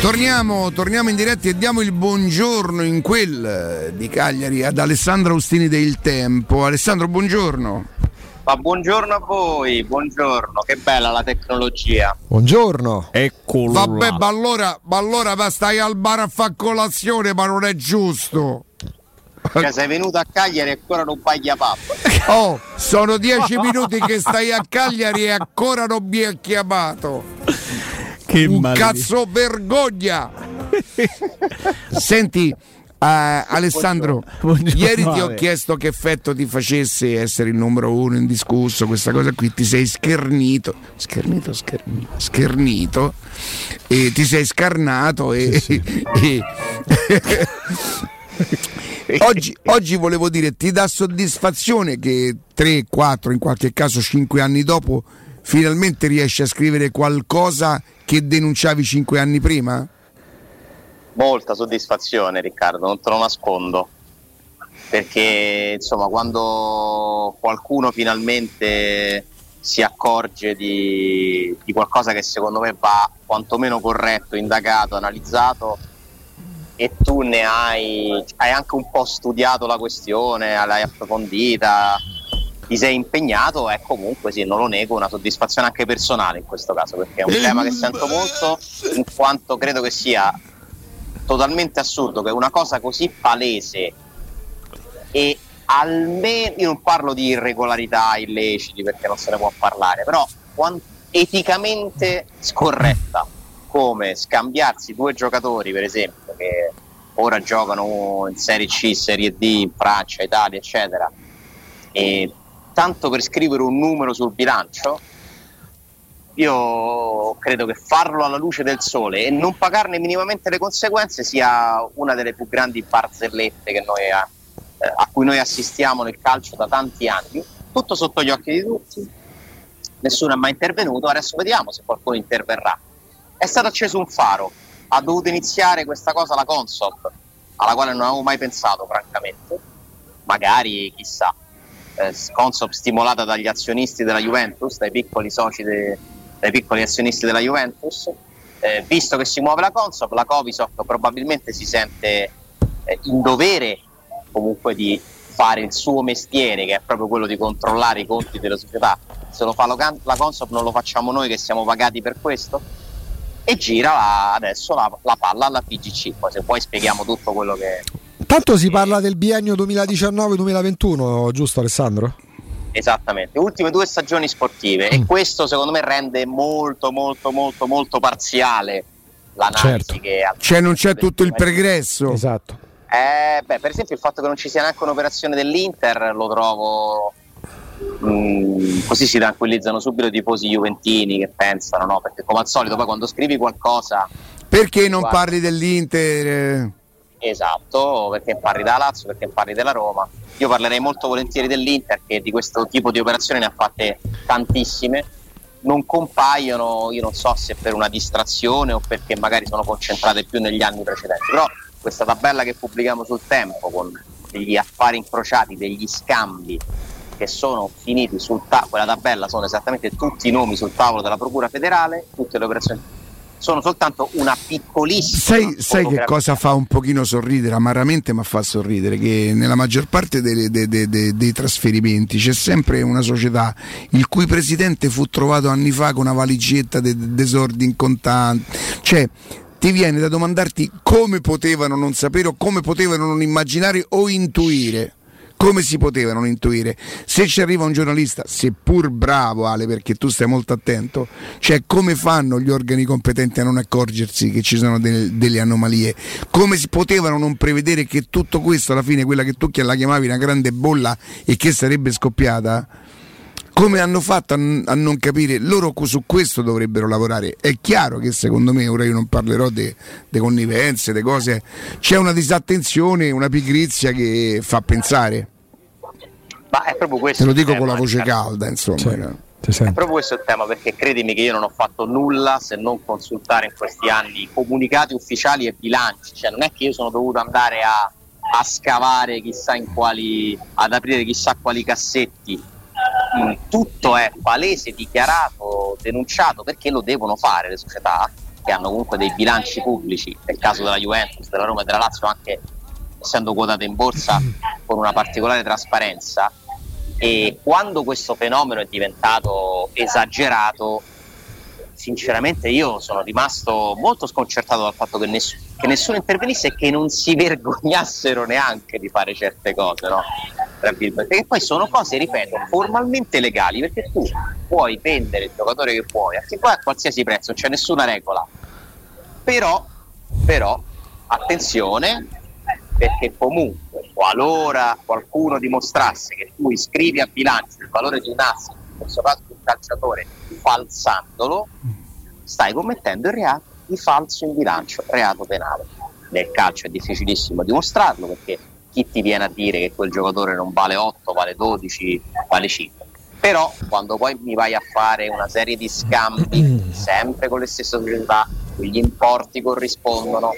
Torniamo, torniamo, in diretta e diamo il buongiorno in quel eh, di Cagliari ad Alessandro Austini del Tempo. Alessandro, buongiorno. Ma buongiorno a voi, buongiorno, che bella la tecnologia. Buongiorno. Eccolo. Vabbè, ma allora, ma allora ma stai al bar a fare colazione, ma non è giusto. Cioè, sei venuto a Cagliari e ancora non paghi a pappa. Oh, sono dieci minuti che stai a Cagliari e ancora non mi hai chiamato. Che Un maledì. cazzo vergogna! Senti, Uh, Alessandro, Buongiorno. ieri ti ho chiesto che effetto ti facesse essere il numero uno indiscusso, questa cosa qui, ti sei schernito, schernito, schernito, schernito e ti sei scarnato e... Sì, sì. e oggi, oggi, volevo dire, ti dà soddisfazione che 3, 4, in qualche caso 5 anni dopo, finalmente riesci a scrivere qualcosa che denunciavi 5 anni prima? molta soddisfazione Riccardo, non te lo nascondo, perché insomma quando qualcuno finalmente si accorge di, di qualcosa che secondo me va quantomeno corretto, indagato, analizzato e tu ne hai, hai anche un po' studiato la questione, l'hai approfondita, ti sei impegnato, è comunque sì, non lo nego, una soddisfazione anche personale in questo caso, perché è un tema che sento molto, in quanto credo che sia totalmente assurdo che una cosa così palese e almeno io non parlo di irregolarità illeciti perché non se ne può parlare, però eticamente scorretta come scambiarsi due giocatori, per esempio, che ora giocano in Serie C, Serie D, in Francia, Italia, eccetera, e tanto per scrivere un numero sul bilancio, io credo che farlo alla luce del sole e non pagarne minimamente le conseguenze sia una delle più grandi barzellette noi, eh, a cui noi assistiamo nel calcio da tanti anni, tutto sotto gli occhi di tutti, nessuno è mai intervenuto, adesso vediamo se qualcuno interverrà. È stato acceso un faro, ha dovuto iniziare questa cosa la Consop, alla quale non avevo mai pensato francamente, magari chissà. Eh, Consop stimolata dagli azionisti della Juventus, dai piccoli soci de, dai piccoli azionisti della Juventus. Eh, visto che si muove la Consop, la Covisoc probabilmente si sente eh, in dovere comunque di fare il suo mestiere, che è proprio quello di controllare i conti della società. Se lo fa la Consop non lo facciamo noi che siamo pagati per questo. E gira la, adesso la, la, palla alla PGC, poi se poi spieghiamo tutto quello che... Tanto si parla del biennio 2019-2021, giusto Alessandro? Esattamente, ultime due stagioni sportive mm. e questo secondo me rende molto molto molto molto parziale l'analisi certo. che ha Cioè non c'è tutto il pregresso. Esatto. Eh, beh, per esempio il fatto che non ci sia neanche un'operazione dell'Inter lo trovo mm, così si tranquillizzano subito i tifosi juventini che pensano, no? Perché come al solito poi quando scrivi qualcosa perché non guarda, parli dell'Inter? Esatto, perché parli della Lazio, perché parli della Roma io parlerei molto volentieri dell'Inter che di questo tipo di operazioni ne ha fatte tantissime. Non compaiono, io non so se per una distrazione o perché magari sono concentrate più negli anni precedenti, però questa tabella che pubblichiamo sul tempo con degli affari incrociati, degli scambi che sono finiti sul tavolo, quella tabella sono esattamente tutti i nomi sul tavolo della Procura federale, tutte le operazioni sono soltanto una piccolissima. Sai, sai che cosa fa un pochino sorridere, amaramente ma fa sorridere? Che nella maggior parte dei, dei, dei, dei, trasferimenti c'è sempre una società il cui presidente fu trovato anni fa con una valigetta d'esordi in contanti. Cioè, ti viene da domandarti come potevano non sapere o come potevano non immaginare o intuire come si poteva non intuire? Se ci arriva un giornalista, seppur bravo Ale, perché tu stai molto attento, cioè come fanno gli organi competenti a non accorgersi che ci sono delle, delle anomalie? Come si potevano non prevedere che tutto questo, alla fine, quella che tu la chiamavi una grande bolla e che sarebbe scoppiata? Come hanno fatto a, a, non capire? Loro su questo dovrebbero lavorare. È chiaro che secondo me, ora io non parlerò di connivenze, di cose, c'è una disattenzione, una pigrizia che fa pensare. Ma è proprio questo. Te lo dico con la voce calda, insomma. Sì. È proprio questo il tema, perché credimi che io non ho fatto nulla se non consultare in questi anni comunicati ufficiali e bilanci. Cioè, non è che io sono dovuto andare a, a scavare chissà in quali, ad aprire chissà quali cassetti tutto è palese, dichiarato, denunciato perché lo devono fare le società che hanno comunque dei bilanci pubblici, nel caso della Juventus, della Roma e della Lazio anche essendo quotate in borsa con una particolare trasparenza. E quando questo fenomeno è diventato esagerato sinceramente io sono rimasto molto sconcertato dal fatto che, ness- che, nessuno intervenisse e che non si vergognassero neanche di fare certe cose, no? Perché poi sono cose, ripeto, formalmente legali, perché tu puoi vendere il giocatore che puoi, anche qua a qualsiasi prezzo, non c'è nessuna regola. Però, però, attenzione, perché comunque qualora qualcuno dimostrasse che tu iscrivi a bilancio il valore di un asset, in questo caso di un calciatore, falsandolo, stai commettendo il reato di falso in bilancio, reato penale. Nel calcio è difficilissimo dimostrarlo perché chi ti viene a dire che quel giocatore non vale 8, vale 12, vale 5. Però quando poi mi vai a fare una serie di scambi, sempre con le stesse società, gli importi corrispondono,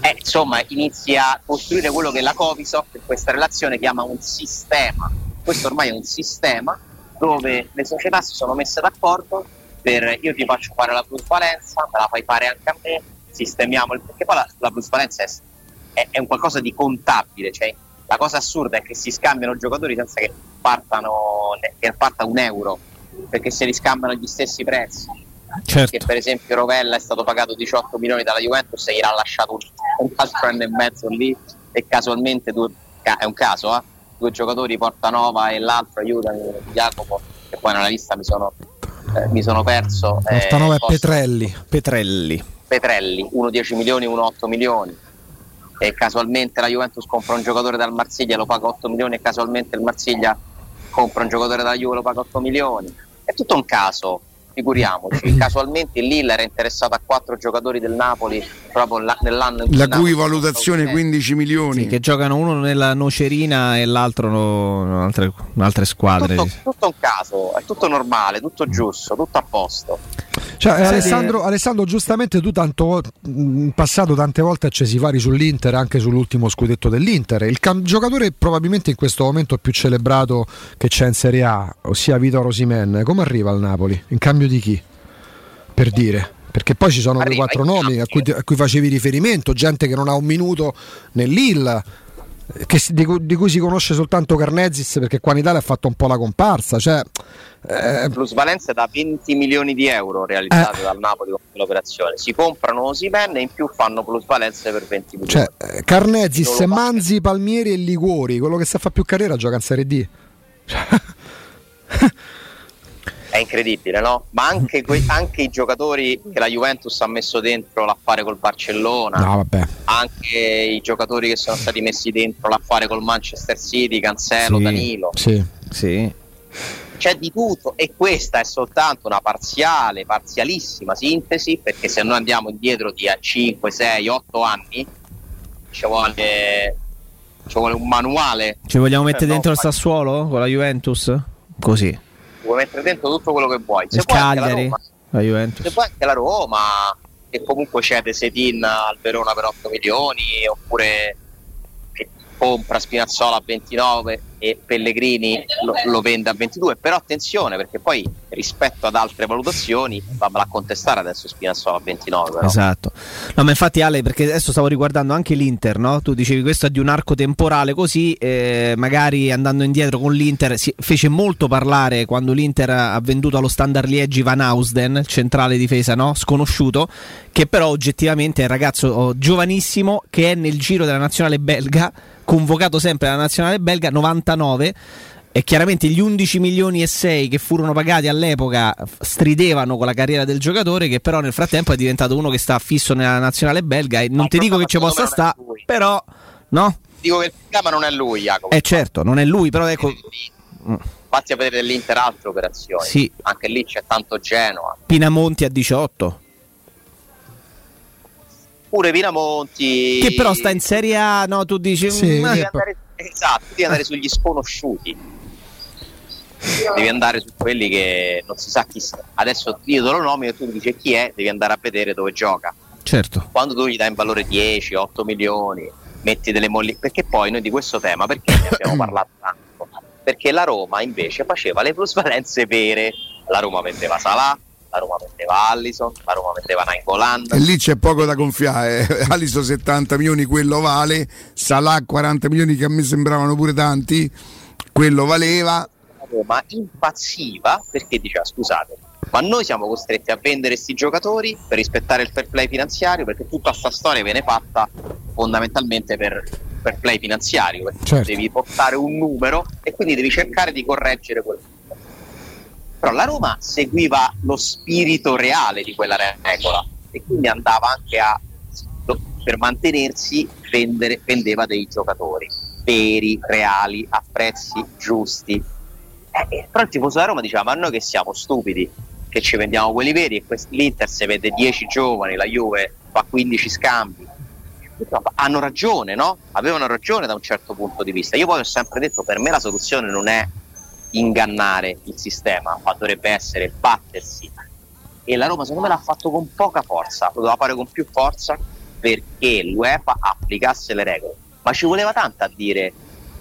eh, insomma inizi a costruire quello che la Covisoft in questa relazione chiama un sistema. Questo ormai è un sistema dove le società si sono messe d'accordo per io ti faccio fare la plusvalenza, me la fai fare anche a me, sistemiamo il perché poi la, la plusvalenza è, è, è, un qualcosa di contabile, cioè la cosa assurda è che si scambiano giocatori senza che partano che parta un euro, perché se li scambiano gli stessi prezzi. Certo. Che per esempio Rovella è stato pagato 18 milioni dalla Juventus e gli ha lasciato un, altro anno e mezzo lì e casualmente due, è un caso, eh? due giocatori Portanova e l'altro aiutano Jacopo che poi nella lista mi sono, eh, mi sono perso Portanova eh, e Petrelli. Petrelli Petrelli uno 10 milioni uno 8 milioni e casualmente la Juventus compra un giocatore dal Marsiglia lo paga 8 milioni e casualmente il Marsiglia compra un giocatore dalla Juve lo paga 8 milioni è tutto un caso figuriamoci, casualmente Lille era interessato a quattro giocatori del Napoli proprio nell'anno in La cui valutazione 15 milioni. Sì, che giocano uno nella Nocerina e l'altro in altre, altre, squadre. Tutto, tutto, un caso, è tutto normale, tutto giusto, tutto a posto. Cioè, Alessandro, Alessandro, giustamente tu tanto in passato tante volte accesi vari sull'Inter, anche sull'ultimo scudetto dell'Inter. Il cam- giocatore probabilmente in questo momento più celebrato che c'è in Serie A, ossia Vito Rosimen, come arriva al Napoli? In cambio di chi? Per dire. Perché poi ci sono quei quattro nomi a cui, a cui, facevi riferimento, gente che non ha un minuto nell'IL, che, di, di, cui si conosce soltanto Carnezis perché qua in Italia ha fatto un po' la comparsa. Cioè, eh, plusvalenze da 20 milioni di euro realizzate eh, dal Napoli con l'operazione. Si comprano Osimen e in più fanno plusvalenze per 20 milioni. Cioè, eh, Carnezis, Manzi, Palmieri e Liguori, quello che sa fa più carriera gioca in Serie D. è incredibile, no? Ma anche, que- anche, i giocatori che la Juventus ha messo dentro l'affare col Barcellona, no, anche i giocatori che sono stati messi dentro l'affare col Manchester City, Cancelo, sì, Danilo. Sì, sì. C'è di tutto e questa è soltanto una parziale, parzialissima sintesi, perché se noi andiamo indietro di 5, 6, 8 anni, ci vuole, ci vuole un manuale. Ci vogliamo mettere dentro il Sassuolo con la Juventus? Così puoi mettere dentro tutto quello che vuoi. Se il Cagliari, la, la Juventus. Se vuoi anche la Roma, che comunque cede Setin al Verona per 8 milioni, oppure che compra Spinazzola a 29 e Pellegrini lo, lo, vende a 22 però attenzione perché poi rispetto ad altre valutazioni vammela a contestare adesso Spinazzola a 29 però. esatto no ma infatti Ale perché adesso stavo riguardando anche l'Inter no? tu dicevi questo è di un arco temporale così eh, magari andando indietro con l'Inter si fece molto parlare quando l'Inter ha venduto allo Standard Liegi Van Ausden centrale difesa no? sconosciuto che però oggettivamente è un ragazzo oh, giovanissimo che è nel giro della nazionale belga convocato sempre dalla nazionale belga 99 e chiaramente gli 11 milioni e 6 che furono pagati all'epoca stridevano con la carriera del giocatore che però nel frattempo è diventato uno che sta fisso nella nazionale belga e non no, ti dico che ci possa stare però no? dico che il problema non è lui Jacopo. Eh certo non è lui però ecco. Fatti a vedere l'Inter altre operazioni. Sì. anche lì c'è tanto Genoa. Pinamonti a 18 pure Pinamonti che però sta in Serie A no tu dici sì, mm, andare, esatto devi andare sugli sconosciuti. Devi andare su quelli che non si sa chi sia. Adesso io te lo nomino e tu mi dici chi è devi andare a vedere dove gioca. Certo. Quando tu gli dai in valore 10 8 milioni metti delle molli perché poi noi di questo tema perché ne abbiamo parlato tanto? Perché la Roma invece faceva le plusvalenze vere. La Roma vendeva Salà la Roma metteva Allison, la Roma metteva Nainggolan. E lì c'è poco da gonfiare. Eh. Allison 70 milioni, quello vale. Salah 40 milioni che a me sembravano pure tanti, quello valeva. La Roma impazziva perché diceva scusate, ma noi siamo costretti a vendere questi giocatori per rispettare il fair play finanziario perché tutta questa storia viene fatta fondamentalmente per fair play finanziario perché certo. devi portare un numero e quindi devi cercare di correggere quel numero però la Roma seguiva lo spirito reale di quella regola e quindi andava anche a per mantenersi vendere, vendeva dei giocatori veri, reali, a prezzi giusti eh, però il tifoso della Roma diceva ma noi che siamo stupidi che ci vendiamo quelli veri e quest- l'Inter se vede 10 giovani, la Juve fa 15 scambi. Hanno ragione, no? Avevano ragione da un certo punto di vista. Io poi ho sempre detto, per me la soluzione non è ingannare il sistema, ma dovrebbe essere battersi. E la Roma secondo me l'ha fatto con poca forza, lo doveva fare con più forza perché l'UEFA applicasse le regole. Ma ci voleva tanto a dire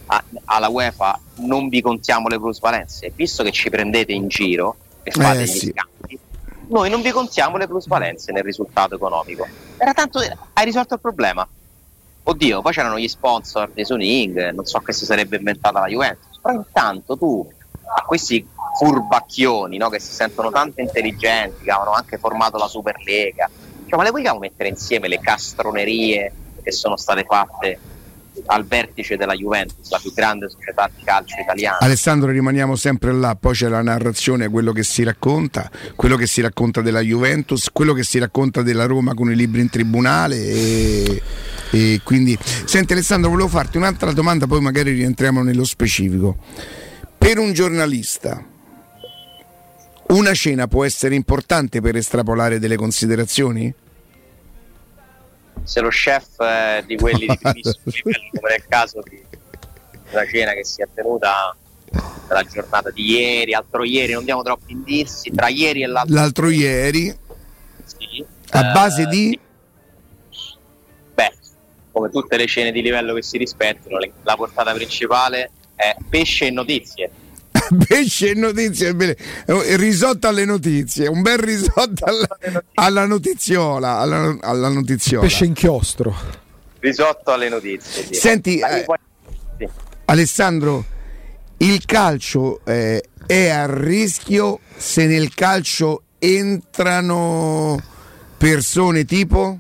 a, alla UEFA non vi contiamo le plusvalenze, visto che ci prendete in giro, e fate eh, gli sì. scambi, noi non vi contiamo le plusvalenze nel risultato economico. Era tanto, hai risolto il problema. Oddio, poi c'erano gli sponsor di Suning, non so che si sarebbe inventata la Juventus, però intanto tu a questi furbacchioni no, che si sentono tanto intelligenti, che avevano anche formato la Superlega, cioè, ma le vogliamo mettere insieme le castronerie che sono state fatte al vertice della Juventus, la più grande società di calcio italiana. Alessandro, rimaniamo sempre là, poi c'è la narrazione, quello che si racconta, quello che si racconta della Juventus, quello che si racconta della Roma con i libri in tribunale e, e quindi... Senti Alessandro, volevo farti un'altra domanda, poi magari rientriamo nello specifico. Per un giornalista, una cena può essere importante per estrapolare delle considerazioni? se lo chef è di quelli di primissimo livello, come nel caso di una cena che si è tenuta la giornata di ieri, altro ieri, non diamo troppi indizi, tra ieri e l'altro, l'altro ieri, sì, a eh, base di... Beh, come tutte le cene di livello che si rispettano, la portata principale è pesce e notizie pesce e notizie, il risotto alle notizie, un bel risotto alla, alla notiziola, alla, alla notiziola. Pesce inchiostro. Risotto alle notizie. Sì. Senti, eh, poi... sì. Alessandro, il calcio eh, è a rischio se nel calcio entrano persone tipo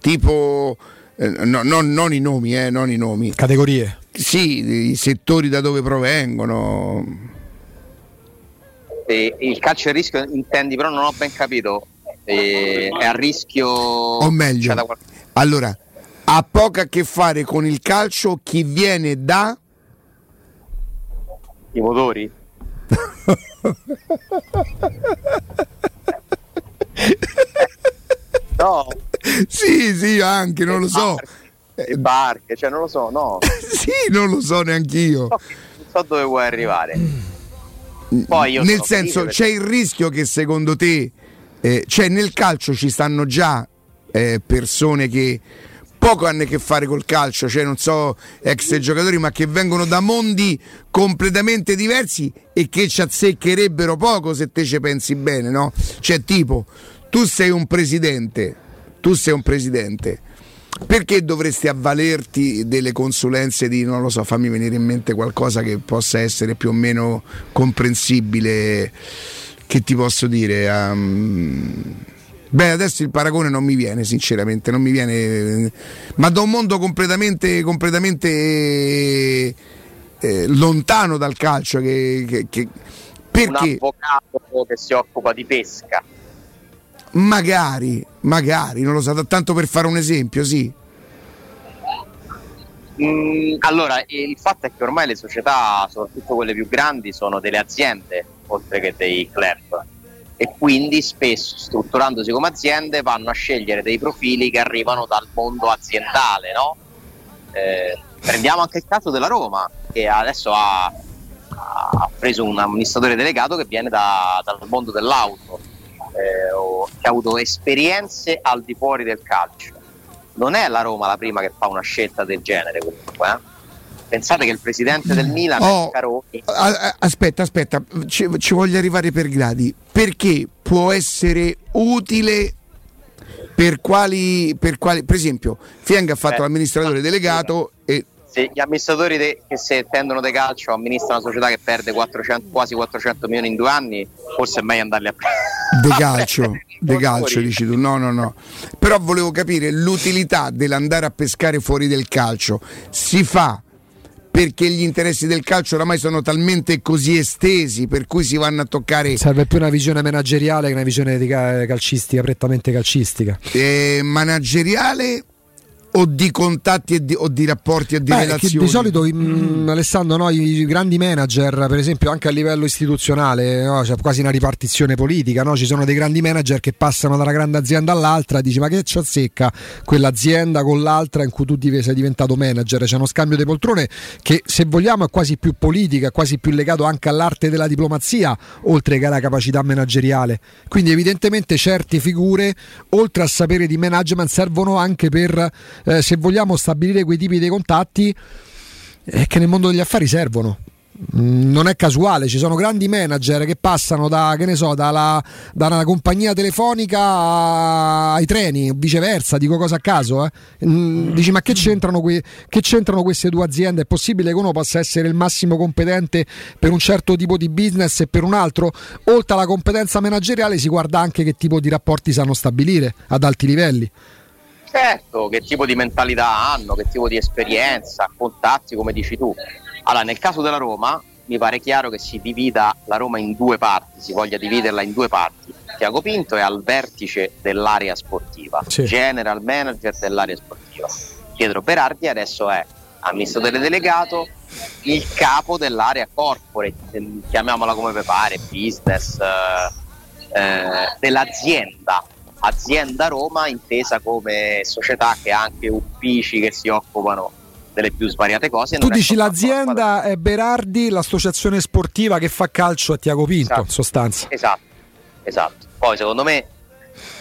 tipo eh, no, no, non i nomi, eh, non i nomi. Categorie. Sì, i settori da dove provengono. E il calcio è a rischio, intendi, però non ho ben capito. E è a rischio. O meglio, qualche... allora, ha poco a che fare con il calcio chi viene da. I motori? no. Sì, sì, anche, non lo so. Le barche, cioè non lo so, no. Sì, non lo so neanche io. Non so, dove vuoi arrivare. Poi io nel senso, c'è il rischio che secondo te, eh, cioè nel calcio ci stanno già eh, persone che poco hanno a che fare col calcio, cioè non so, ex giocatori, ma che vengono da mondi completamente diversi e che ci azzeccherebbero poco se te ci pensi bene, no? Cioè tipo, tu sei un presidente, tu sei un presidente perché dovresti avvalerti delle consulenze di, non lo so, fammi venire in mente qualcosa che possa essere più o meno comprensibile, che ti posso dire? Um, beh, adesso il paragone non mi viene, sinceramente, non mi viene, ma da un mondo completamente, completamente eh, lontano dal calcio che, che, che perché? Un avvocato che si occupa di pesca Magari, magari, non lo so, tanto per fare un esempio, sì. Mm, allora, il fatto è che ormai le società, soprattutto quelle più grandi, sono delle aziende oltre che dei club e quindi spesso strutturandosi come aziende vanno a scegliere dei profili che arrivano dal mondo aziendale. No? Eh, prendiamo anche il caso della Roma che adesso ha, ha preso un amministratore delegato che viene da, dal mondo dell'auto eh, o, che ha avuto esperienze al di fuori del calcio. Non è la Roma la prima che fa una scelta del genere comunque. Eh? Pensate che il presidente del Milan Oh, è Caroni. aspetta, aspetta, ci, ci voglio arrivare per gradi. Perché può essere utile per quali, per quali per esempio, Fiang ha fatto Eh, l'amministratore delegato e Se gli amministratori de- che se tendono di calcio amministrano una società che perde 400 quasi 400 milioni in due anni, forse è meglio andarli a prendere. De calcio, de calcio dici tu, no, no, no. Però volevo capire l'utilità dell'andare a pescare fuori del calcio. Si fa perché gli interessi del calcio oramai sono talmente così estesi per cui si vanno a toccare Serve più una visione manageriale che una visione calcistica, prettamente calcistica. eh, manageriale o di contatti e di, o di rapporti e di Beh, relazioni? di solito, mm, Alessandro, no, i grandi manager, per esempio, anche a livello istituzionale, no, c'è quasi una ripartizione politica. no? Ci sono dei grandi manager che passano dalla grande azienda all'altra, dici ma che ci azzecca quell'azienda con l'altra in cui tu sei diventato manager? C'è uno scambio di poltrone che, se vogliamo, è quasi più politica, è quasi più legato anche all'arte della diplomazia, oltre che alla capacità manageriale. Quindi, evidentemente, certe figure, oltre a sapere di management, servono anche per, eh, se vogliamo, stabilire quei tipi di contatti eh, che nel mondo degli affari servono. Mm, Non è casuale, ci sono grandi manager che passano da, che so, dalla, da una compagnia telefonica ai treni, viceversa, dico cosa a caso. eh. Mm, Dici, ma che c'entrano, que- che c'entrano queste due aziende? È possibile che uno possa essere il massimo competente per un certo tipo di business e per un altro? Oltre alla competenza manageriale si guarda anche che tipo di rapporti sanno stabilire ad alti livelli. Certo, che tipo di mentalità hanno, che tipo di esperienza, contatti, come dici tu. Allora, nel caso della Roma, mi pare chiaro che si divida la Roma in due parti, si voglia dividerla in due parti. Tiago Pinto è al vertice dell'area sportiva, Sì. general manager dell'area sportiva. Pietro Berardi adesso è amministratore delegato, il capo dell'area corporate, chiamiamola come vi pare, business, eh, eh, dell'azienda. Azienda Roma intesa come società che ha anche uffici che si occupano delle più svariate cose. Tu dici l'azienda è Berardi, l'associazione sportiva che fa calcio a Tiago Pinto, Esatto. in sostanza. Esatto, esatto. Poi secondo me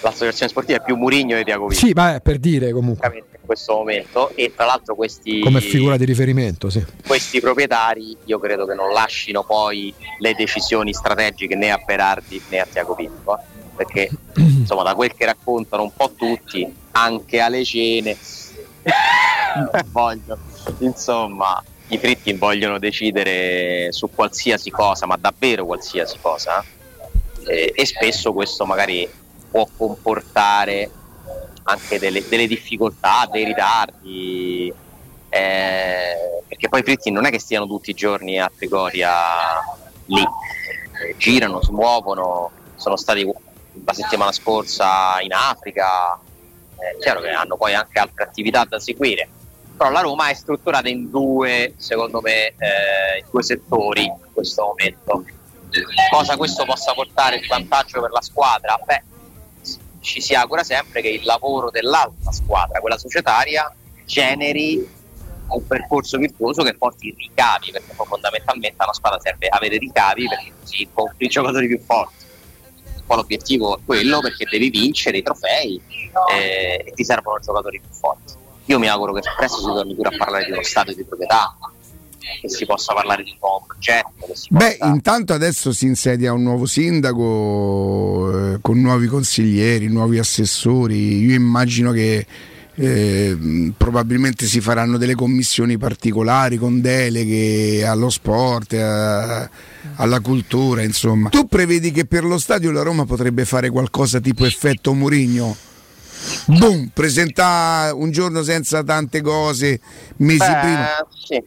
l'associazione sportiva è più Murigno di Tiago Pinto Sì, ma è per dire comunque, in questo momento e tra l'altro questi, come figura di riferimento, sì. questi proprietari io credo che non lascino poi le decisioni strategiche né a Berardi né a Tiago Pinto eh, perché insomma da quel che raccontano un po' tutti anche alle cene vogliono insomma i fritti vogliono decidere su qualsiasi cosa ma davvero qualsiasi cosa eh, e spesso questo magari può comportare anche delle, delle difficoltà, dei ritardi, eh, perché poi i fritti non è che stiano tutti i giorni a Trigoria lì, Eh, girano, si muovono, sono stati la settimana scorsa in Africa, è chiaro che hanno poi anche altre attività da seguire, però la Roma è strutturata in due, secondo me, eh, in due settori in questo momento. Cosa questo possa portare di vantaggio per la squadra? Beh, ci si augura sempre che il lavoro dell'altra squadra, quella societaria, generi un percorso virtuoso che porti i ricavi, perché fondamentalmente a una squadra serve avere ricavi perché così compri i giocatori più forti. Poi l'obiettivo è quello perché devi vincere i trofei eh, e ti servono giocatori più forti. Io mi auguro che presto si torni pure a parlare di uno stato di proprietà, che si possa parlare di un nuovo progetto. Beh, possa... intanto adesso si insedia un nuovo sindaco eh, con nuovi consiglieri, nuovi assessori. Io immagino che eh, probabilmente si faranno delle commissioni particolari con deleghe allo sport, a- alla cultura, insomma. Tu prevedi che per lo stadio la Roma potrebbe fare qualcosa tipo effetto Murigno? Boom, presenta un giorno senza tante cose, mesi Beh, prima. sì.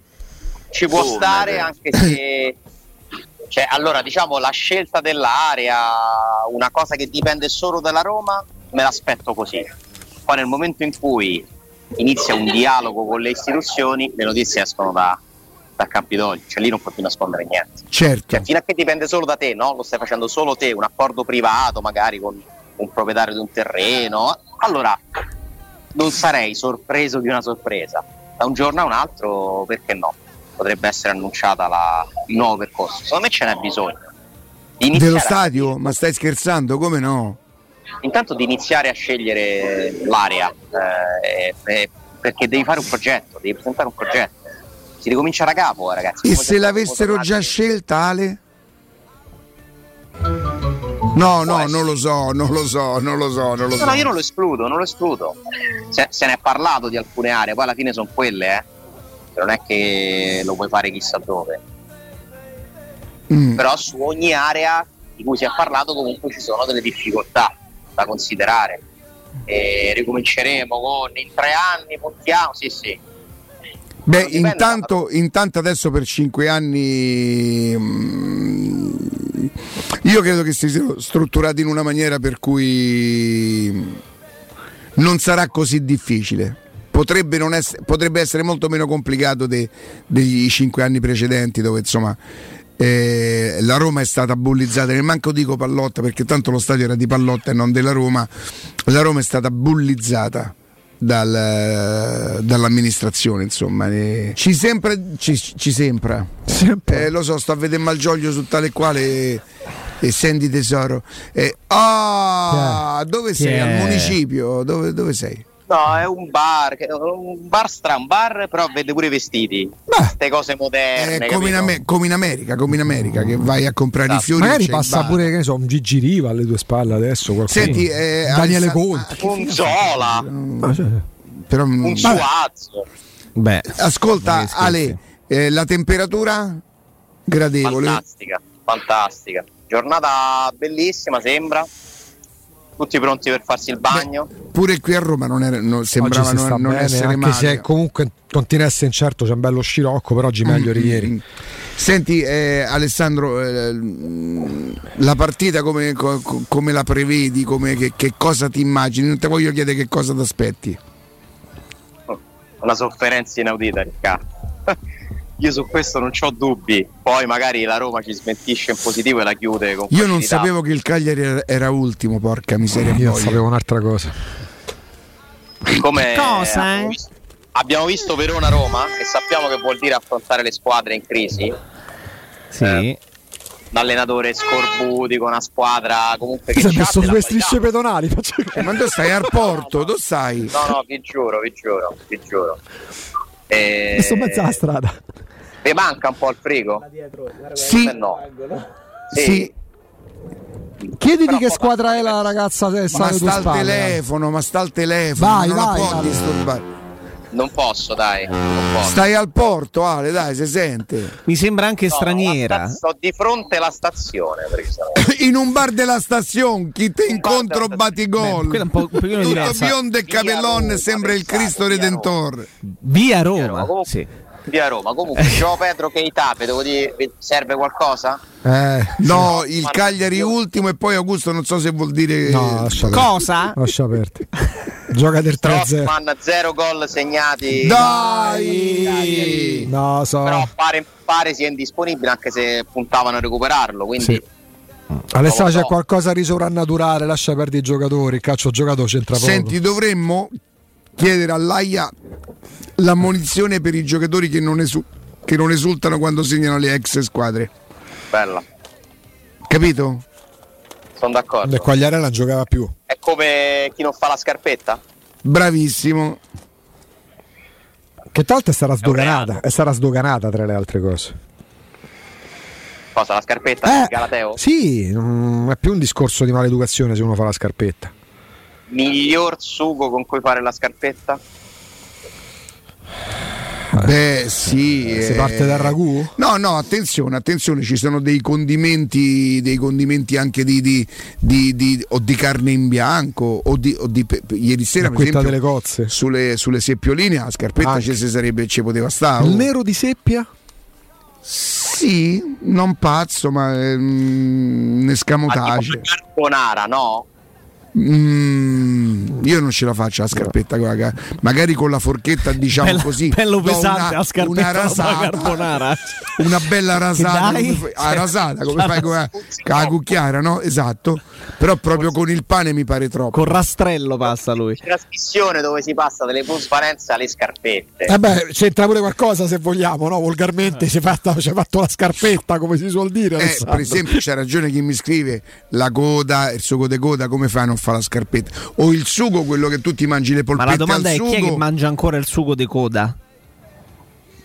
Ci può Come, stare beh. anche se cioè, allora diciamo la scelta dell'area, una cosa che dipende solo dalla Roma, me l'aspetto così. Poi nel momento in cui inizia un dialogo con le istituzioni, le notizie escono da, da Campidoglio, cioè lì non puoi più nascondere niente. Certo. Cioè, fino a che dipende solo da te, no? Lo stai facendo solo te, un accordo privato magari con un proprietario di un terreno, allora non sarei sorpreso di una sorpresa. Da un giorno a un altro, perché no? Potrebbe essere annunciata la- il nuovo percorso. Secondo me ce n'è bisogno. Dello a- stadio? Ma stai scherzando? Come no? Intanto di iniziare a scegliere l'area, eh, eh, perché devi fare un progetto, devi presentare un progetto. Si ricomincia da capo, ragazzi. E se l'avessero già scelta, Ale? No, no, non lo so, non lo so, non lo so, non lo so. no, io non lo escludo, non lo escludo. Se, se ne è parlato di alcune aree, poi alla fine sono quelle, eh. Non è che lo puoi fare chissà dove. Mm. Però su ogni area di cui si è parlato comunque ci sono delle difficoltà da considerare. E ricominceremo con in tre anni, puntiamo, sì sì. Beh, Non dipende intanto, intanto adesso per cinque anni mm, io credo che si siano strutturati in una maniera per cui non sarà così difficile. Potrebbe, non essere, potrebbe essere molto meno complicato de- degli cinque anni precedenti dove insomma eh, la Roma è stata bullizzata, ne manco dico Pallotta perché tanto lo stadio era di Pallotta e non della Roma, la Roma è stata bullizzata dal- dall'amministrazione insomma Eh, ci sembra ci, ci sembra Sempre. Eh, lo so sto a vedere Malgioglio su tale quale e, senti tesoro Eh, ah dove Chi sei? è? al municipio dove, dove sei? No, è un bar, un bar strano, un bar però vede pure i vestiti. Queste cose moderne. Eh, come, in capito? Ame- come in America come in America che vai a comprare i Esatto. fiori Magari passa bar. pure, che ne so, un Gigi Riva alle tue spalle adesso. Qualcuno. Senti, eh, Daniele Conti. Ah, Un Zola, Ah, però, un. Suazzo. Beh, ascolta. Ale eh, la temperatura gradevole Fantastica, fantastica. Giornata bellissima, sembra. Tutti pronti per farsi il bagno. pure qui a Roma non era- non- sembrava non, non bene, essere anche male se comunque continua a essere incerto, c'è un bello scirocco, però oggi meglio di Mm, ieri. mm. Senti eh, Alessandro, eh, mm, la partita come, co- co- come la prevedi? Come, che, che cosa ti immagini? Non ti voglio chiedere che cosa ti aspetti. Una sofferenza inaudita, Riccardo. Io su questo non ho dubbi. Poi magari la Roma ci smentisce in positivo e la chiude con Io non sapevo che il Cagliari era, ultimo, porca miseria. Io boia. sapevo un'altra cosa. Come Cosa, abbiamo eh? visto, abbiamo visto Verona-Roma e sappiamo che vuol dire affrontare le squadre in crisi. sì. Eh, Un allenatore scorbuti con una squadra comunque che Si è messo sulle strisce pedonali. Eh, ma dove stai? Al porto? Dove stai? No, no, vi giuro, vi giuro, vi giuro. E... Messo in mezzo alla strada. Vi manca un po' il frigo? Sì, no. sì, Chiediti Però che squadra è la ragazza che sta ma sta al telefono, ma sta al telefono, Vai, non vai, la può Ale. disturbare. Non posso, dai. Non posso. Stai al porto, Ale, dai, si sente. Mi sembra anche No, straniera. sta- Sto di fronte alla stazione. In un bar della stazione, chi te Un incontro della- batti Beh, gol. quella è un po' un Tutto diversa. biondo e Via capellone Roma, sembra il Cristo via Redentore. Via Via Roma. Roma, comunque- Sì. Via Roma. Comunque, Gio Pedro che Itape, devo dire, serve qualcosa? Eh, No, il Cagliari ultimo e poi Augusto non so se vuol dire... no, lascia. Cosa? Lascia aperti. Gioca del 3-0. Trossman, zero gol segnati. Dai! No, so. Però pare, pare sia indisponibile anche se puntavano a recuperarlo. Quindi Sì. Alessandro c'è qualcosa di sovrannaturale, lascia perdere i giocatori, il calcio giocato c'entra poco. Senti, dovremmo chiedere all'AIA l'ammonizione per i giocatori che non, esu- che non esultano quando segnano le ex squadre. bella, Capito? sono d'accordo. E Quagliarella non giocava più. È come chi non fa la scarpetta? Bravissimo. Che tra l'altro un sdoganata, è stata sdoganata tra le altre cose. Cosa, la scarpetta? Eh, Galateo? sì, non è più un discorso di maleducazione se uno fa la scarpetta. Miglior sugo con cui fare la scarpetta? Beh, sì. Si eh. parte dal ragù? No, no, attenzione, attenzione, ci sono dei condimenti, dei condimenti anche di, di, di- di- o di carne in bianco o di, o di pe- ieri sera per esempio delle cozze. sulle, sulle seppioline la scarpetta Anche. ci sarebbe ci poteva stare. Il nero di seppia? Sì, non pazzo, ma ehm, un Ma tipo escamotage. carbonara, no? Mm, io non ce la faccio la scarpetta con la magari con la forchetta diciamo Bella- così bello pesante una, la scarpetta una rasata carbonara. una bella rasata dai? come fai, ah, Cioè, rasata come la fai con la, con la cucchiara no? esatto però proprio con il pane mi pare troppo Con rastrello passa lui. Trasmissione dove si passa dalle plusvalenze alle scarpette. Eh beh, c'entra pure qualcosa se vogliamo, no? Volgarmente si è fatto, ci ha fatto la scarpetta, come si suol dire. Eh, per esempio c'è ragione chi mi scrive la coda il sugo di coda come fai a non fare la scarpetta o il sugo quello che tu ti mangi le Ma polpette la domanda è chi è sugo che mangia ancora il sugo di coda?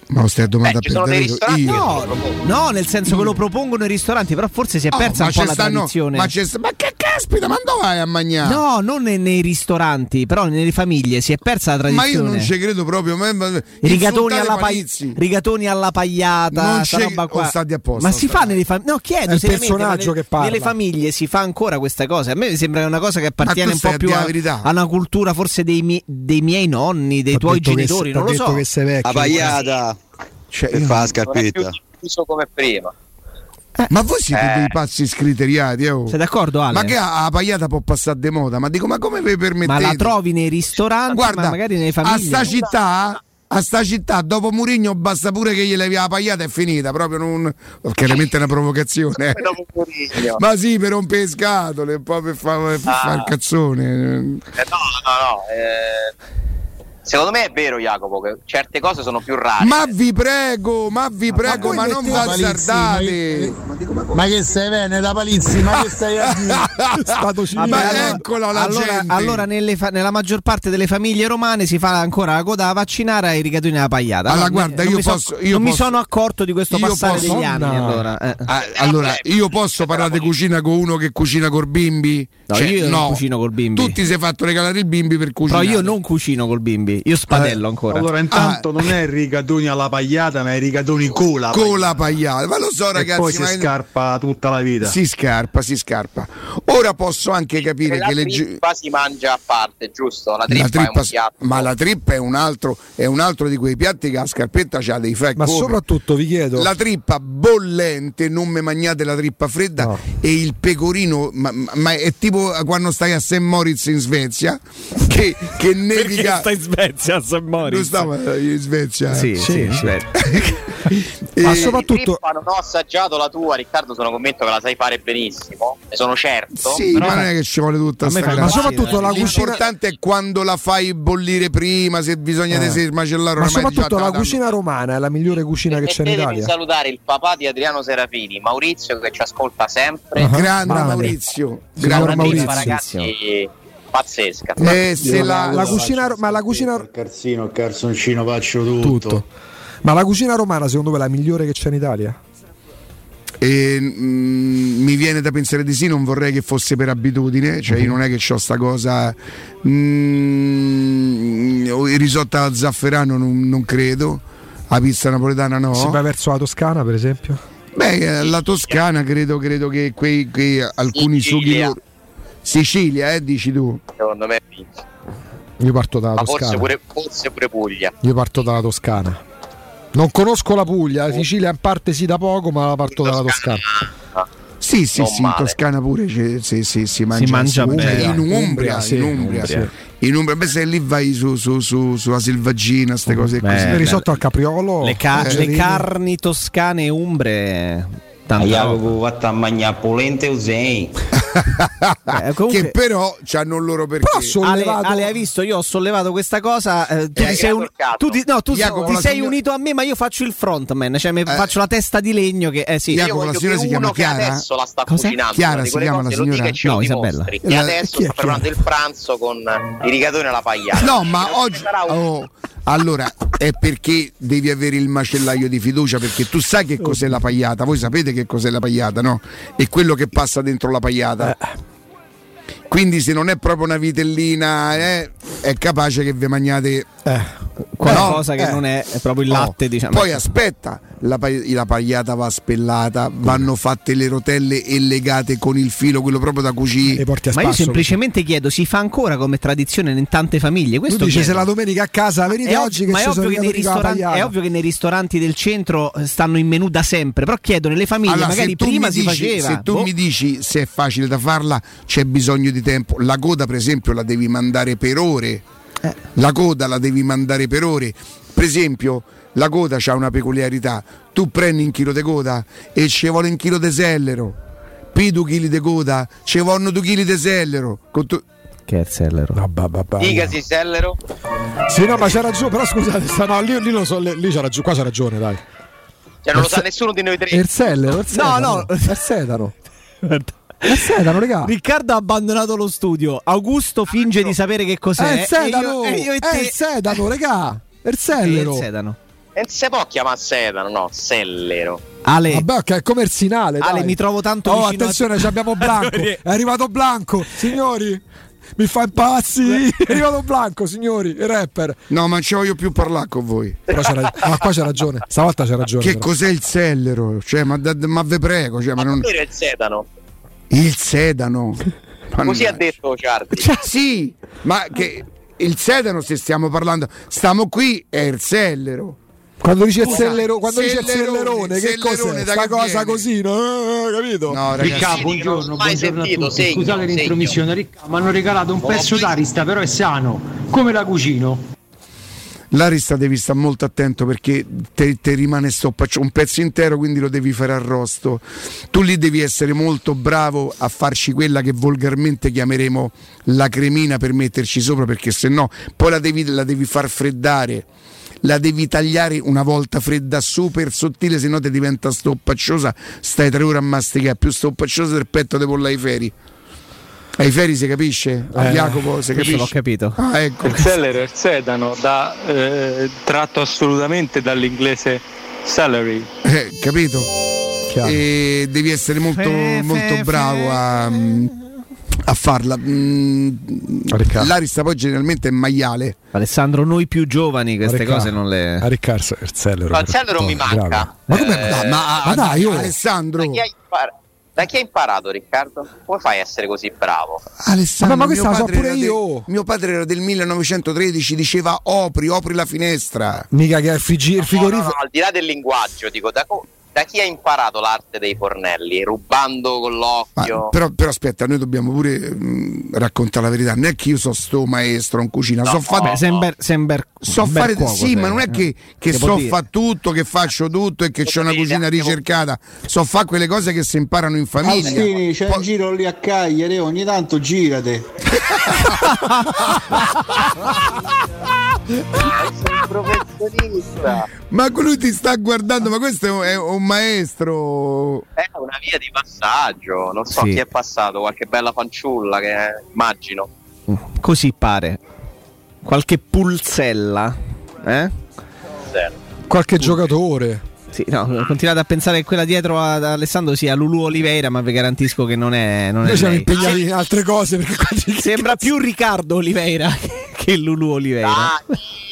Ma lo stai a domanda Beh, ci per sono dei davvero ristoranti io. No, no, nel senso che lo propongono i ristoranti, però forse si è Oh, persa ma un po' la stanno- tradizione. Ma, c'è- ma che caspita, ma dove vai a mangiare? No, non nei, nei ristoranti, però nelle famiglie si è persa la ma io tradizione. non ci credo proprio. Ma, ma, Rigatoni alla, Palizzi. rigatoni alla pagliata, Non c'è- roba qua. o stati apposta, ma si fa nelle famiglie? No, chiedo È il seriamente, personaggio nelle- che parla. Nelle famiglie si fa ancora questa cosa. A me sembra una cosa che appartiene un po' a più a, verità. a una cultura forse dei, mie- dei miei nonni, dei tuoi genitori, se- non lo so. che sei vecchio. La pagliata Cioè, che io- fa la è scarpetta. diffuso come prima. Ma voi siete Eh. dei pazzi scriteriati, oh. Sei d'accordo, Ale? Ma che a la pagliata può passare de moda? Ma dico, ma come vi permettete? Ma la trovi nei ristoranti, Guarda, ma magari nelle a famiglie. sta città, a sta città, dopo Murigno basta pure che gli levi la pagliata e finita, proprio non... Chiaramente è una provocazione. eh. Ma sì, per rompere le scatole, un po' per fare Ah. fa il cazzone. Eh, no, no, no. eh, Secondo me è vero, Jacopo, che certe cose sono più rare. Ma vi prego, ma vi prego, voi ma, non azzardate. Ma che sei bene da Palizzi? Ma che stai a stato civile. Ma allora- eccola la allora, gente. allora nelle fa- nella maggior parte delle famiglie romane si fa ancora la coda da vaccinare ai rigatoni alla pagliata. Allora, No, guarda, non io mi so- posso- io non mi posso- sono accorto di questo passare posso- degli anni. No. Allora, eh. Ah, allora, io posso parlare di cucina con uno che cucina col bimbi? No, Cioè, io non no. cucino col bimbi. Tu ti sei fatto regalare il bimbi per Però cucinare. io non cucino col bimbi, io spadello Eh, ancora. Allora, intanto non è rigatoni alla pagliata, ma è rigatoni con la con la pagliata. Ma lo so, E ragazzi. poi si ma scarpa tutta la vita. si scarpa, si scarpa. Ora posso anche capire la che le trippa si mangia a parte, giusto? La trippa, la è trippa, un piatto. ma la trippa è un altro, è un altro di quei piatti che la scarpetta c'ha dei fai Ma come. soprattutto vi chiedo. la trippa bollente, non me magnate la trippa fredda No. e il pecorino, ma, ma- è tipo quando stai a St. Moritz in Svezia che, che nevica. in Svezia a San Non stavo in Svezia. Sì, sì, Sì, sì. E- Ma Di soprattutto trippa non ho assaggiato la tua, Riccardo. Sono convinto che la sai fare benissimo. Ne sono certo. Sì, però ma non è che ci vuole tutta A me sta fa ma cosa. impazzire, soprattutto la cucina L'importante è quando la fai bollire prima, se bisogna Eh. di se smacellare ma soprattutto la cucina romana è la migliore cucina che c'è in Italia. salutare il papà di Adriano Serafini, Maurizio, che ci ascolta sempre. Ah. Grande. Maurizio, Signor grande Una Maurizio. ragazzi, pazzesca. Eh, se la- la cucina, ma la cucina Il carzino, il calzoncino, faccio tutto. tutto. Ma la cucina romana secondo voi è la migliore che c'è in Italia? E, mm, mi viene da pensare di sì, non vorrei che fosse per abitudine, cioè io non è che ho sta cosa. mm, il risotto al zafferano non, non credo, la pizza napoletana no. Si va verso la Toscana, per esempio? Beh, eh, la Toscana credo, credo che quei, quei alcuni sughi Sicilia. loro- Sicilia, eh, dici tu. Secondo me vince. Io parto dalla Ma forse Toscana. pure, forse pure Puglia. Io parto dalla Toscana. Non conosco la Puglia, la Sicilia in parte sì da poco, ma parto dalla Toscana. Sì, sì, Non sì, in male. Toscana pure c'è- sì, sì, si mangia, mangia in Umbria, bene. in Umbria, sì, in Umbria, Umbria. in Umbria. Beh, se lì vai su, su, su, sulla selvaggina, queste cose Beh, così. Il risotto al capriolo, Le, ca- le cerini. carni toscane e umbre. Tanta roba. Jacopo, vatta a mangiare polente o zei. Eh, comunque- che però hanno il loro perché. Però Ale, sollevato Ale, hai visto? Io ho sollevato questa cosa. eh, tu Eh, ti sei, un- tu ti- no, tu Jacopo, ti la sei signora- unito a me, ma io faccio il frontman, cioè mi faccio la testa di legno. Che, eh sì. Jacopo, Io la signora che si chiama Chiara? adesso la sta Cos'è? cucinando Chiara si chiama cose, la signora? e No, Isabella. dimostri. Eh, adesso sta preparando il pranzo con i rigatoni alla pagliata No, ma oggi. un- oh, allora è perché devi avere il macellaio di fiducia perché tu sai che cos'è la pagliata. Voi sapete che cos'è la pagliata, no? È quello che passa dentro la pagliata. Quindi, se non è proprio una vitellina, eh, è capace che vi mangiate eh, Qualcosa che eh. non è, è proprio il Oh, latte, diciamo. Poi aspetta, la, pa- la pagliata va spellata, vanno fatte le rotelle e legate con il filo, quello proprio da e cucire. porti a Ma io semplicemente chiedo, si fa ancora come tradizione in tante famiglie? Tu Questo dici chiedo. se la domenica a casa venite È oggi che ma è ovvio è ovvio che nei ristoranti del centro eh, stanno in menù da sempre, però chiedo nelle famiglie, Allora, magari tu prima mi si dici- faceva. Se tu Boh. mi dici se è facile da farla, c'è bisogno di tempo. La coda, per esempio, la devi mandare per ore. Eh. La coda la devi mandare per ore. Per esempio, la coda ha una peculiarità. Tu prendi un chilo di coda e ci vuole un chilo di sellero. Poi due chili di coda, ci vogliono due chili di sellero. Con tu- Che è il sellero? No, ba, ba, ba. Dicasi Sellero Sì, no, ma c'ha ragione, però scusate, sta- no, lì, lì, lo so, lì, lì c'ha ragione, qua c'ha ragione, dai. Cioè non lo sa se- nessuno di noi tre Il sellero, il sedano. no. Il sedano. Il sedano, regà. Riccardo ha abbandonato lo studio. Augusto finge di sapere che cos'è. È il sedano, E io, e io e è te- il sedano, regà. È il Che è sellero. il sedano. non si può chiamare sedano, no, sellero. Ale, Vabbè, che è commerzinale. Ale, dai. mi trovo tanto Oh, vicino a attenzione, te. ci abbiamo Blanco. È arrivato Blanco, signori. Mi fa impazzire. È arrivato Blanco, signori. Il rapper. No, ma non ci voglio più parlare con voi. Però c'è ra- ma qua c'è ragione. Stavolta c'è ragione. Che però. cos'è il sellero? Cioè, ma, da- ma ve prego, cioè, ma non... il sedano. Il sedano. Così ha Mannaggia. detto Ciardi. Cioè, sì, ma che il sedano, se stiamo parlando, stiamo qui, è il sellero. Quando dice Scusa, sellero, quando dice sellerone, che cos'è? da Sta cosa viene? così, no? Eh, capito? No, ragazzi. Ricca, buongiorno, buongiorno a tutti. segno, Scusate l'intromissione, Ricca, mi hanno regalato un pezzo d'arista, però è sano. Come la cucino? L'arista devi stare molto attento perché te rimane stoppaccio un pezzo intero, quindi lo devi fare arrosto. Tu lì devi essere molto bravo a farci quella che volgarmente chiameremo la cremina per metterci sopra, perché se no poi la devi, la devi far freddare. La devi tagliare una volta fredda super sottile, se no ti diventa stoppacciosa. Stai tre ore a masticare, più stoppacciosa del petto di polla feri. Ai feri si capisce? A Eh, Jacopo si capisce? l'ho capito. Ah, ecco. Il seller e il sedano da, eh, tratto assolutamente dall'inglese salary. Eh, capito? Chiaro. E devi essere molto, Fe- molto fe- bravo a, a farla. Mm. L'arista poi generalmente è maiale. Alessandro, noi più giovani queste Riccardo. cose non le... A Riccardo, il sellero. Ma il mi manca. Ma come Eh, ma, ma dai, oh. Alessandro, Da chi, hai impar- da chi hai imparato, Riccardo? Come fai a essere così bravo? Alessandro Ma- ma questa mio la so padre pure io. mio padre era del 1913, diceva opri, opri la finestra. Mica che è il il No, no, frigorifero. no, al di là del linguaggio, dico, da, co- da chi ha imparato l'arte dei fornelli? Rubando con Ma- l'occhio? però, però aspetta, noi dobbiamo pure mm, raccontare la verità. Non è che io so sto maestro in cucina, so fare Beh, Sember, Sember, so fare cuoco, sì, ma non è eh. che, che Che so fare tutto, che faccio tutto e che c'ho una cucina ricercata. So fare quelle cose che si imparano in famiglia. Alstini, c'è Poi- un giro lì a Cagliari, ogni tanto girate. Professionista. Ma lui ti sta guardando, ma questo è un, è un maestro. È una via di passaggio, non so Sì. chi è passato, qualche bella fanciulla che è- immagino. Così pare. Qualche pulzella. Eh? Zero. Qualche giocatore. Sì, no, continuate a pensare che quella dietro ad Alessandro sia Lulu Oliveira, ma vi garantisco che non è, non è Noi siamo lei. impegnati in altre cose perché qua Sembra più Riccardo Oliveira che Lulu Oliveira. Ah,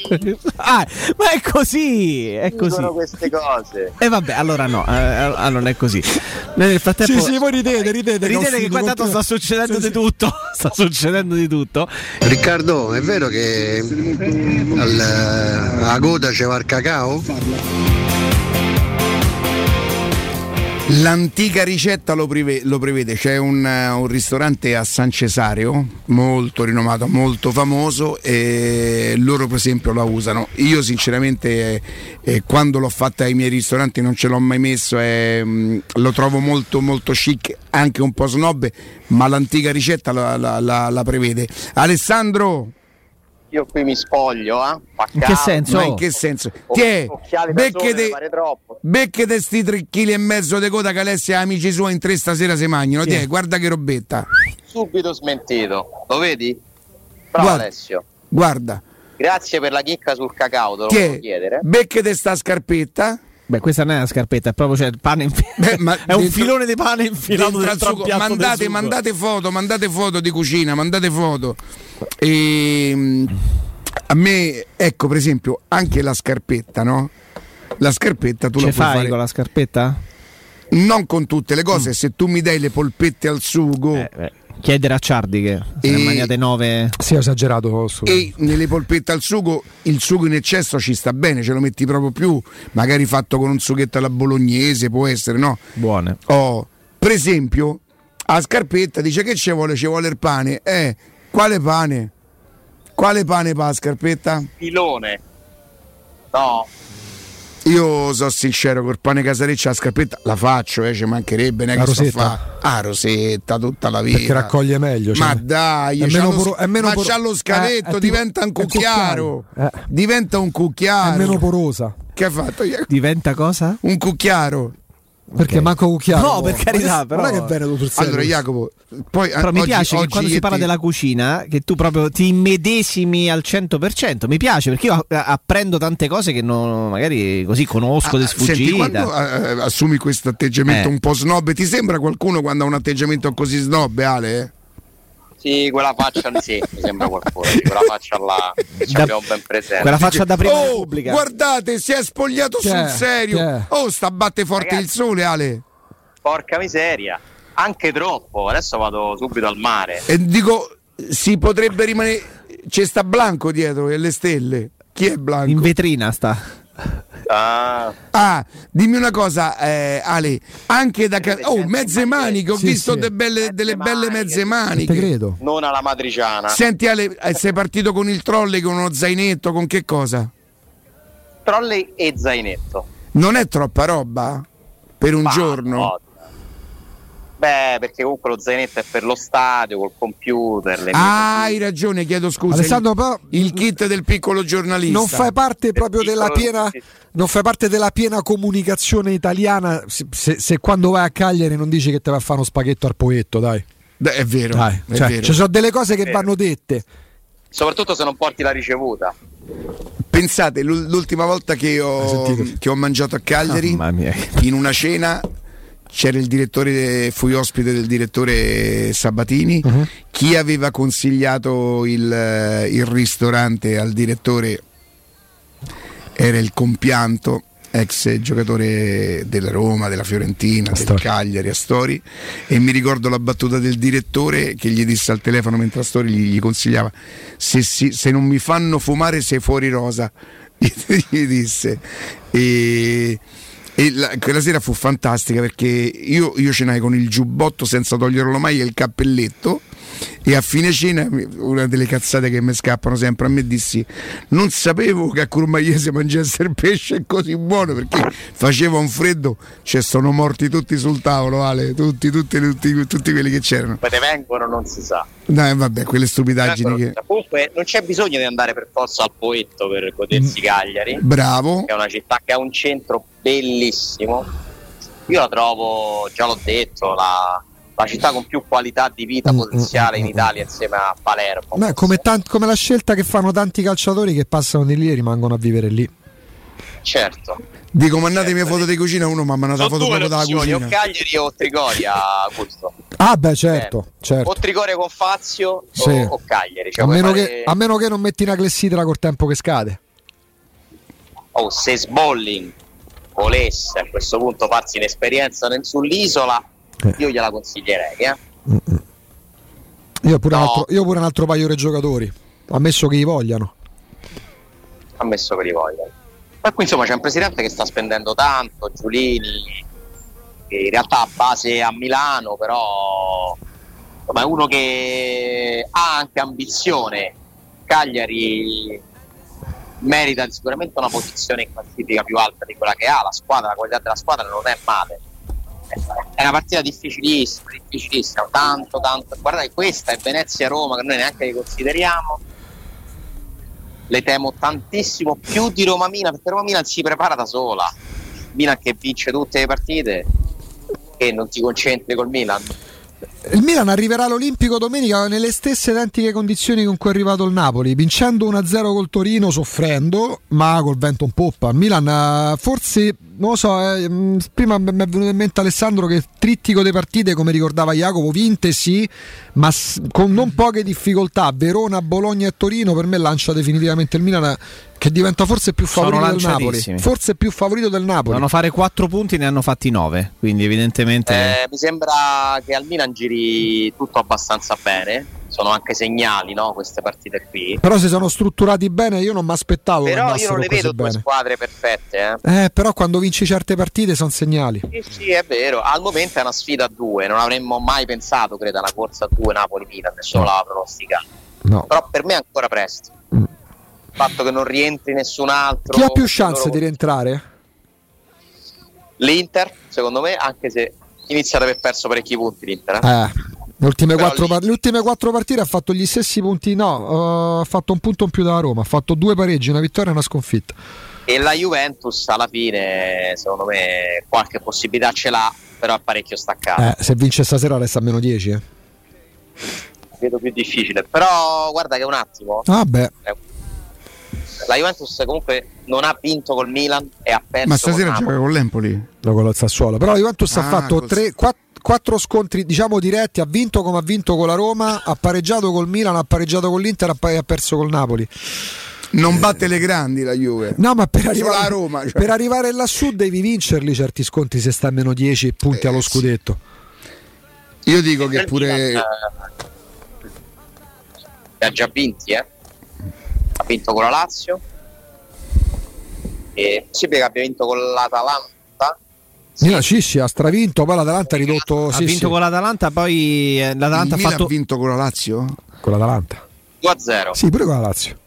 Ah, ma è così, è così. dicono queste cose. E vabbè, allora no, eh, allora non è così. Nel frattempo Sì, sì, voi ridete, ridete. Ridete che qua tanto sta succedendo Sì, di sì. tutto. Sta succedendo di tutto. Riccardo, è vero che al, a Goda c'è il cacao? L'antica ricetta lo, prive- lo prevede, c'è un, eh, un ristorante a San Cesareo, molto rinomato, molto famoso, e loro per esempio la usano. Io sinceramente eh, eh, quando l'ho fatta ai miei ristoranti non ce l'ho mai messo, eh, mh, lo trovo molto molto chic, anche un po' snob, ma l'antica ricetta la, la- la- la prevede. Alessandro, Io qui mi spoglio, eh? In che senso? ma in che senso? O- Tiè, becchete, sti 3 kg e mezzo di coda che Alessia e amici suoi in tre stasera si mangiano. Tiè, guarda che robetta. Subito smentito. Lo vedi? Bravo Guarda. Alessio. Guarda, Grazie per la chicca sul cacao, te lo Tiè, chiedere. becchete sta scarpetta. Beh, questa non è una scarpetta, è proprio cioè, il pane infi- Beh, è un dentro- filone di pane infilato dentro al dentro di mandate, mandate foto, mandate foto di cucina, mandate foto. E, mm, a me, ecco, per esempio, anche la scarpetta, no? La scarpetta tu Ce la puoi fai fare con la scarpetta? non con tutte le cose, se tu mi dai le polpette al sugo Eh, beh, chiedere a Ciardi che se E- ne mangiate nove. Sì, ho esagerato. E nelle polpette al sugo il sugo in eccesso ci sta bene, ce lo metti proprio più, magari fatto con un sughetto alla bolognese, può essere, no? Buone. Oh, per esempio, a scarpetta dice che ci vuole, ci vuole il pane. Eh, quale pane? Quale pane pa' scarpetta? Filone. No, Io sono sincero, col pane casareccia la scarpetta la faccio, eh, ci mancherebbe, è La rosetta? fa. Ah, rosetta tutta la vita. Perché raccoglie meglio. cioè. Ma dai, È meno lo, poro- è meno ma poro- c'ha lo scavetto, eh, tipo- diventa un cucchiaro. cucchiaio. Eh. Diventa un cucchiaro. È meno porosa. Che ha fatto? Diventa cosa? Un cucchiaro. Perché manco cucchiaio. No, per carità, però. Non è che è sul serio. Allora, Jacopo, poi Però mi oggi- piace che oggi quando si parla ti- della cucina, che tu proprio ti immedesimi al 100%. Mi piace perché io a- apprendo tante cose che non, magari così conosco di Ah, Senti, sfuggita. quando eh, assumi questo atteggiamento Eh. un po' snob, ti sembra qualcuno quando ha un atteggiamento così snob, Ale? Sì, quella faccia lì sì, mi sembra qualcuno. sì, quella faccia là ci Da- abbiamo ben presente. Quella faccia da prima oh, repubblica. guardate, si è spogliato Chi sul serio. Chi è? Oh, sta a batte forte Ragazzi. il sole, Ale. Porca miseria, anche troppo. Adesso vado subito al mare. E dico, si potrebbe rimanere. C'è sta Blanco dietro e le stelle. Chi è Blanco? In vetrina sta. Ah, Ah, dimmi una cosa, eh, Ale, anche da... ca- Oh, mezze maniche, ho Sì, visto sì. de belle- delle belle maniche. mezze Te maniche. credo. non alla matriciana. Senti Ale, eh, sei partito con il trolley, con uno zainetto, con che cosa? Trolley e zainetto. Non è troppa roba? Per un Ma giorno? no. Beh, perché comunque lo zainetto è per lo stadio, col computer. Le Ah, hai ragione, chiedo scusa. Alessandro, il, però il kit del piccolo giornalista. non fai parte proprio della piena non fai parte della piena comunicazione italiana se, se- se quando vai a Cagliari non dici che te vai a fare uno spaghetto al poetto dai, Beh, è vero, dai. è Cioè, vero. ci sono delle cose che vanno dette Soprattutto se non porti la ricevuta. Pensate, l'ul- l'ultima volta che ho, che ho mangiato a Cagliari, Mamma mia. in una cena c'era il direttore, fui ospite del direttore Sabatini. Uh-huh. Chi aveva consigliato il, il ristorante al direttore era il compianto ex giocatore della Roma, della Fiorentina, del Astori. Cagliari, Astori e mi ricordo la battuta del direttore che gli disse al telefono mentre Astori gli, gli consigliava se, si- se non mi fanno fumare sei fuori rosa gli disse e, e la- quella sera fu fantastica perché io, io cenai con il giubbotto senza toglierlo mai e il cappelletto e a fine cena una delle cazzate che mi scappano sempre a me dissi non sapevo che a Curmaiese mangiasse il pesce così buono perché faceva un freddo cioè sono morti tutti sul tavolo Ale tutti, tutti, tutti, tutti quelli che c'erano Poi te vengono, non si sa. dai vabbè quelle stupidaggini che. Comunque non c'è bisogno di andare per forza al Poetto per godersi Cagliari, bravo che è una città che ha un centro bellissimo. Io la trovo, già l'ho detto, la, la città con più qualità di vita Mm, potenziale mm, in mm, Italia insieme a Palermo. Beh, come, tant- come la scelta che fanno tanti calciatori che passano di lì e rimangono a vivere lì Certo. dico mandatemi foto di cucina uno mi ha mandato la Sono foto proprio dalla opzioni, o cucina Cagliari o Trigoria, Augusto. ah beh certo, O certo. Trigoria con Fazio Sì. o, o Cagliari. Cioè, a, meno fare- che, a meno che non metti una clessidra col tempo che scade oh, se Sbolling volesse a questo punto farsi un'esperienza sull'isola, Eh. Io gliela consiglierei. Eh? io pure, No. altro, io pure un altro paio di giocatori ammesso che li vogliano ammesso che li voglia. Ma qui insomma c'è un presidente che sta spendendo tanto, Giulini, che in realtà ha base a Milano, però insomma, è uno che ha anche ambizione. Cagliari merita sicuramente una posizione in classifica più alta di quella che ha, la squadra, la qualità della squadra non è male. È una partita difficilissima, difficilissima, tanto, tanto. Guardate, questa è Venezia-Roma che noi neanche consideriamo. Le temo tantissimo più di Roma Milan perché Roma Milan si prepara da sola. Milan che vince tutte le partite e non ti concentri col Milan. Il Milan arriverà all'Olimpico domenica nelle stesse identiche condizioni con cui è arrivato il Napoli, vincendo 1-0 col Torino, soffrendo, ma col vento in poppa. Il Milan eh, forse, non lo so, eh, mh, prima mi è venuto in mente Alessandro che il trittico delle partite, come ricordava Jacopo, vinte sì, ma s- con non poche difficoltà. Verona, Bologna e Torino per me lancia definitivamente il Milan che diventa forse più favorito del Napoli. Forse più favorito del Napoli. Dovevano fare 4 punti, ne hanno fatti 9. Quindi, evidentemente. Eh, mi sembra che al Milan giri tutto abbastanza bene sono anche segnali no, queste partite qui Però se sono strutturati bene, io non mi aspettavo però io non le vedo due bene. squadre perfette eh. Eh, però quando vinci certe partite sono segnali. Sì, sì, è vero. Al momento è una sfida a due. Non avremmo mai pensato, credo, a una corsa a due Napoli-Milan. Nessuno No. l'aveva pronosticato. No. Però per me è ancora presto. Mm. Il fatto che non rientri nessun altro. Chi ha più chance loro- di rientrare? L'Inter, secondo me, anche se inizia ad aver perso parecchi punti l'Inter. eh. Eh, le, ultime quattro, lì- par- le ultime quattro partite ha fatto gli stessi punti. No, eh, ha fatto un punto in più dalla Roma. Ha fatto due pareggi, una vittoria e una sconfitta. E la Juventus alla fine, secondo me, qualche possibilità ce l'ha, però è parecchio staccata. Eh, se vince stasera resta a meno 10. Eh. Vedo più difficile. Però guarda che un attimo. Ah, beh. La Juventus comunque non ha vinto col Milan e ha perso. Ma stasera con gioca con l'Empoli. No, con la Sassuolo. Però la Juventus ha Ah, fatto col- tre, quatt- quattro scontri, diciamo diretti. Ha vinto come ha vinto con la Roma, ha pareggiato col Milan, ha pareggiato con l'Inter ha e ha perso col Napoli. Non batte le grandi la Juve. No, ma per arrivare, Roma, cioè. per arrivare lassù devi vincerli certi sconti se sta a meno 10 punti Eh, allo sì. scudetto. Io dico che pure eh, ha già vinti, eh. Ha vinto con la Lazio. E è possibile che abbia vinto con l'Atalanta. Milan sì, sì, ha stravinto, poi l'Atalanta ha ridotto ha sì, vinto sì, con l'Atalanta, poi eh, il l'Atalanta ha Milan fatto ha vinto con la Lazio? con l'Atalanta. 2-0. Sì, pure con la Lazio.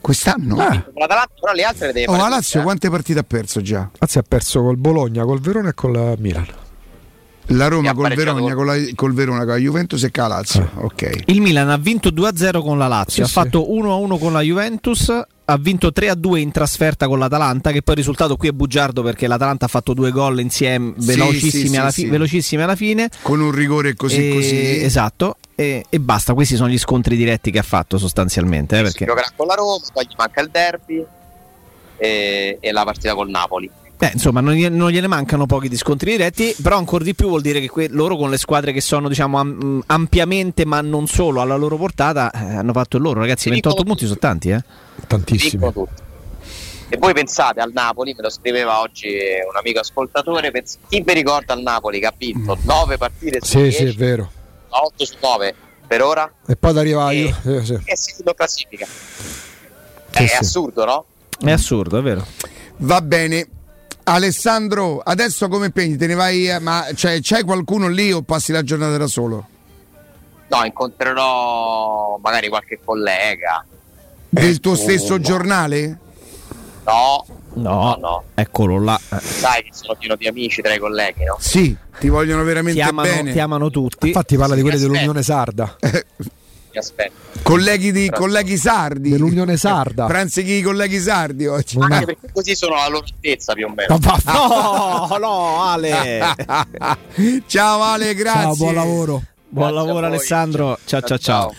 Quest'anno? Ah, Con l'Atalanta, però le altre le deve Oh, fare la Lazio eh. quante partite ha perso già? Lazio ha perso col Bologna, col Verona e col Milan. La Roma col Verona, col- con la, col Verona, con la Juventus e con la Lazio. Ok. Il Milan ha vinto 2-0 con la Lazio, Sì, ha sì. fatto 1-1 con la Juventus, ha vinto 3-2 in trasferta con l'Atalanta, che poi il risultato qui è bugiardo perché l'Atalanta ha fatto due gol insieme, velocissimi, sì, alla, sì, fi- sì. velocissimi alla fine. Con un rigore così E- così. Esatto, e, e basta, questi sono gli scontri diretti che ha fatto sostanzialmente. eh, Si perché, giocherà con la Roma, poi gli manca il derby e, e la partita col Napoli. Eh, insomma, non, non gliene mancano pochi di scontri diretti, però ancora di più vuol dire che que- loro con le squadre che sono diciamo am- ampiamente, ma non solo alla loro portata, eh, hanno fatto il loro. Ragazzi, Sì, 28 dicono punti sono tanti, eh. Tantissimi. E voi pensate al Napoli, me lo scriveva oggi un amico ascoltatore, pens- chi vi ricorda il Napoli che ha vinto 9 partite su Sì, 10, sì, è vero. 8 su 9 per ora E poi ad arrivare E- io. sì, sì. e secondo classifica. Sì, è sì. assurdo, no? È assurdo, è vero. Va bene. Alessandro, adesso come impegni? Te ne vai? eh, Ma cioè, c'hai qualcuno lì o passi la giornata da solo? No, incontrerò magari qualche collega. Del tuo Oh, stesso no. giornale? No, No, no, no. eccolo là. Sai che sono pieno di amici tra i colleghi, no? Sì, ti vogliono Ti veramente amano, bene. ti amano tutti. Infatti parla di quelli Aspetta. dell'Unione Sarda. Mi aspetto. colleghi, di, colleghi sardi. Dell'Unione Sarda. Pranzichi i colleghi sardi oggi. Ma- Anche perché così sono alla loro altezza più o meno. No, no, Ale. Ciao Ale, grazie. Ciao, buon lavoro. Buon Grazie lavoro. Alessandro. Ciao ciao ciao.